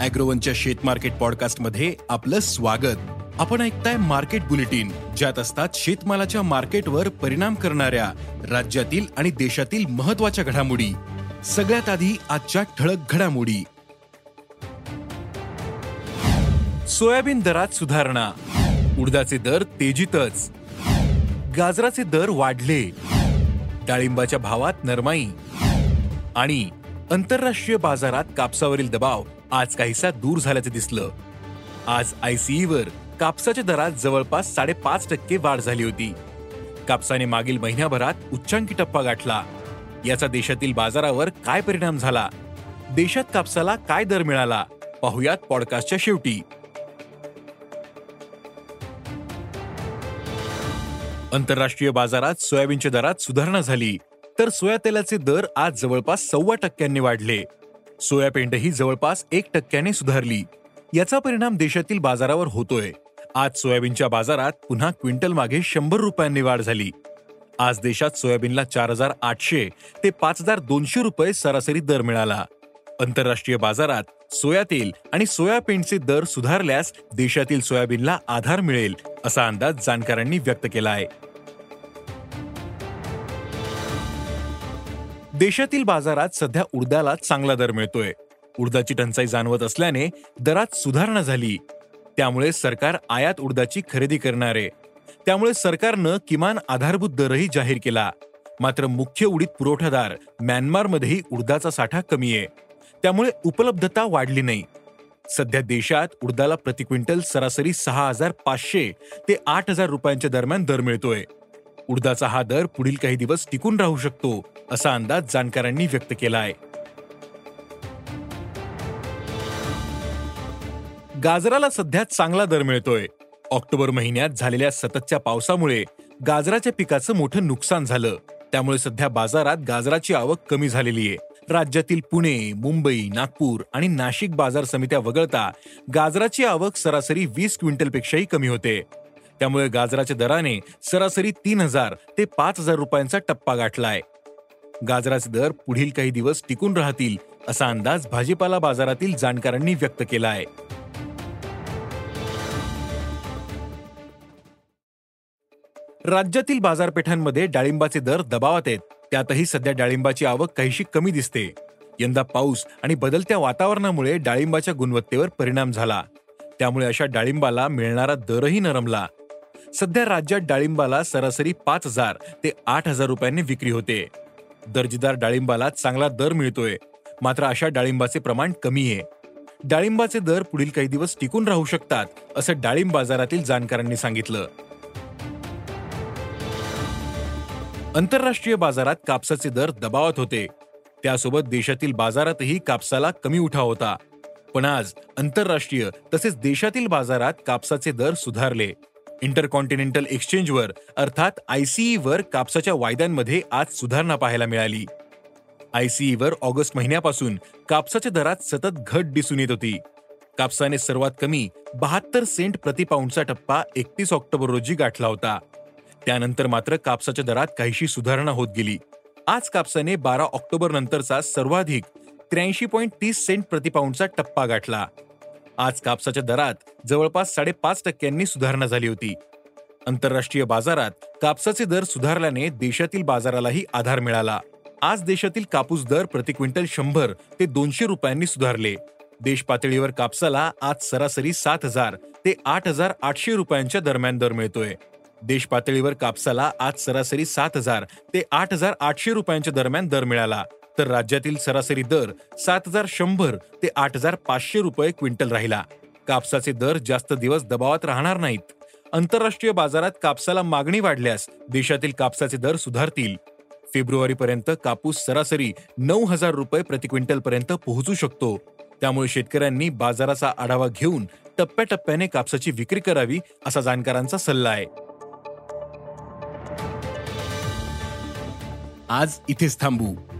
अॅग्रोवनच्या शेत मार्केट पॉडकास्टमध्ये आपलं स्वागत. आपण ऐकताय मार्केट बुलेटिन ज्यात असतात शेतमालाच्या मार्केटवर परिणाम करणाऱ्या राज्यातील आणि देशातील महत्त्वाच्या घडामोडी. सगळ्यात आधी आजच्या ठळक घडामोडी. सोयाबीन दरात सुधारणा. उडदाचे दर तेजीतच. गाजराचे दर वाढले. डाळिंबाच्या भावात नरमाई. आणि आंतरराष्ट्रीय बाजारात कापसावरील दबाव. आज काहीसा दूर झाल्याचं दिसलं. आज आयसीईवर कापसाच्या दरात जवळपास साडेपाच टक्के वाढ झाली होती. कापसाने मागील महिन्याभरात उच्चांकी टप्पा गाठला. याचा देशातील बाजारावर काय परिणाम झाला? देशात कापसाला काय दर मिळाला? पाहुयात पॉडकास्टच्या शेवटी. आंतरराष्ट्रीय बाजारात सोयाबीनच्या दरात सुधारणा झाली. तर सोया तेलाचे दर आज जवळपास सव्वा टक्क्यांनी वाढले. सोयापेंडही जवळपास एक टक्क्याने सुधारली. याचा परिणाम देशातील बाजारावर होतोय. आज सोयाबीनच्या बाजारात पुन्हा क्विंटल मागे शंभर रुपयांनी वाढ झाली. आज देशात सोयाबीनला चार हजार आठशे ते पाच हजार दोनशे रुपये सरासरी दर मिळाला. आंतरराष्ट्रीय बाजारात सोया तेल आणि सोयाबीनचे दर सुधारल्यास देशातील सोयाबीनला आधार मिळेल असा अंदाज जाणकारांनी व्यक्त केला आहे. देशातील बाजारात सध्या उडदाला चांगला दर मिळतोय. उडदाची टंचाई जाणवत असल्याने दरात सुधारणा झाली. त्यामुळे सरकार आयात उडदाची खरेदी करणार. आहे त्यामुळे सरकारनं किमान आधारभूत दरही जाहीर केला. मात्र मुख्य उडीद पुरवठादार म्यानमारमध्येही उडदाचा साठा कमी आहे. त्यामुळे उपलब्धता वाढली नाही. सध्या देशात उडदाला प्रति क्विंटल सरासरी सहा हजार पाचशे ते आठ हजार रुपयांच्या दरम्यान दर मिळतोय. उडदाचा हा दर पुढील काही दिवस टिकून राहू शकतो. असा अंदाज जाणकारांनी व्यक्त केला आहे. गाजराला सध्या चांगला दर मिळतोय. ऑक्टोबर महिन्यात झालेल्या सततच्या पावसामुळे गाजराच्या पिकाचं मोठं नुकसान झालं. त्यामुळे सध्या बाजारात गाजराची आवक कमी झालेली आहे. राज्यातील पुणे मुंबई नागपूर आणि नाशिक बाजार समित्या वगळता गाजराची आवक सरासरी वीस क्विंटलपेक्षाही कमी होते. त्यामुळे गाजराच्या दराने सरासरी तीन हजार ते पाच हजार रुपयांचा टप्पा गाठलाय. गाजराचे दर पुढील काही दिवस टिकून राहतील असा अंदाज भाजीपाला बाजारातील जाणकारांनी व्यक्त केला आहे राज्यातील बाजारपेठांमध्ये डाळिंबाचे दर दबावात आहेत. त्यातही सध्या डाळिंबाची आवक काहीशी कमी दिसते. यंदा पाऊस आणि बदलत्या वातावरणामुळे डाळिंबाच्या गुणवत्तेवर परिणाम झाला. त्यामुळे अशा डाळिंबाला मिळणारा दरही नरमला. सध्या राज्यात डाळिंबाला सरासरी पाच हजार ते आठ हजार रुपयांनी विक्री होते. दर्जेदार डाळिंबाला चांगला दर मिळतोय. मात्र अशा डाळिंबाचे प्रमाण कमी आहे. डाळिंबाचे दर पुढील काही दिवस टिकून राहू शकतात असं डाळिंब बाजारातील जाणकारांनी सांगितलं. आंतरराष्ट्रीय बाजारात कापसाचे दर दबावात होते. त्यासोबत देशातील बाजारातही कापसाला कमी उठाव होता. पण आज आंतरराष्ट्रीय तसेच देशातील बाजारात कापसाचे दर सुधारले. इंटरकॉन्टिनेंटल एक्सचेंजवर अर्थात आयसीईवर कापसाच्या वायद्यांमध्ये आज सुधारणा पाहायला मिळाली. आयसीईवर ऑगस्ट महिन्यापासून कापसाच्या दरात सतत घट दिसून येत होती. कापसाने सर्वात कमी बहात्तर सेंट प्रतिपाऊंडचा टप्पा एकतीस ऑक्टोबर रोजी गाठला होता. त्यानंतर मात्र कापसाच्या दरात काहीशी सुधारणा होत गेली. आज कापसाने बारा ऑक्टोबर नंतरचा सर्वाधिक त्र्याऐंशी पॉईंट तीस सेंट प्रतिपाऊंडचा टप्पा गाठला. आज कापसाच्या दरात जवळपास साडेपाच टक्क्यांनी सुधारणा झाली होती. आंतरराष्ट्रीय बाजारात कापसाचे दर सुधारल्याने देशातील बाजारालाही आधार मिळाला. आज देशातील कापूस दर प्रति क्विंटल शंभर ते दोनशे रुपयांनी सुधारले. देश पातळीवर कापसाला आज सरासरी सात हजार ते आठ हजार आठशे रुपयांच्या दरम्यान दर मिळतोय. देश पातळीवर कापसाला आज सरासरी सात हजार ते आठ हजार आठशे रुपयांच्या दरम्यान दर मिळाला. तर राज्यातील सरासरी दर सात हजार शंभर ते आठ हजार पाचशे रुपये क्विंटल राहिला. कापसाचे दर जास्त दिवस दबावात राहणार नाहीत. आंतरराष्ट्रीय बाजारात कापसाला मागणी वाढल्यास देशातील कापसाचे दर सुधारतील. फेब्रुवारीपर्यंत कापूस सरासरी नऊ हजार रुपये प्रति क्विंटलपर्यंत पोहोचू शकतो. त्यामुळे शेतकऱ्यांनी बाजाराचा आढावा घेऊन टप्प्याटप्प्याने कापसाची विक्री करावी असा जाणकारांचा सल्ला आहे. आज इथेच थांबू.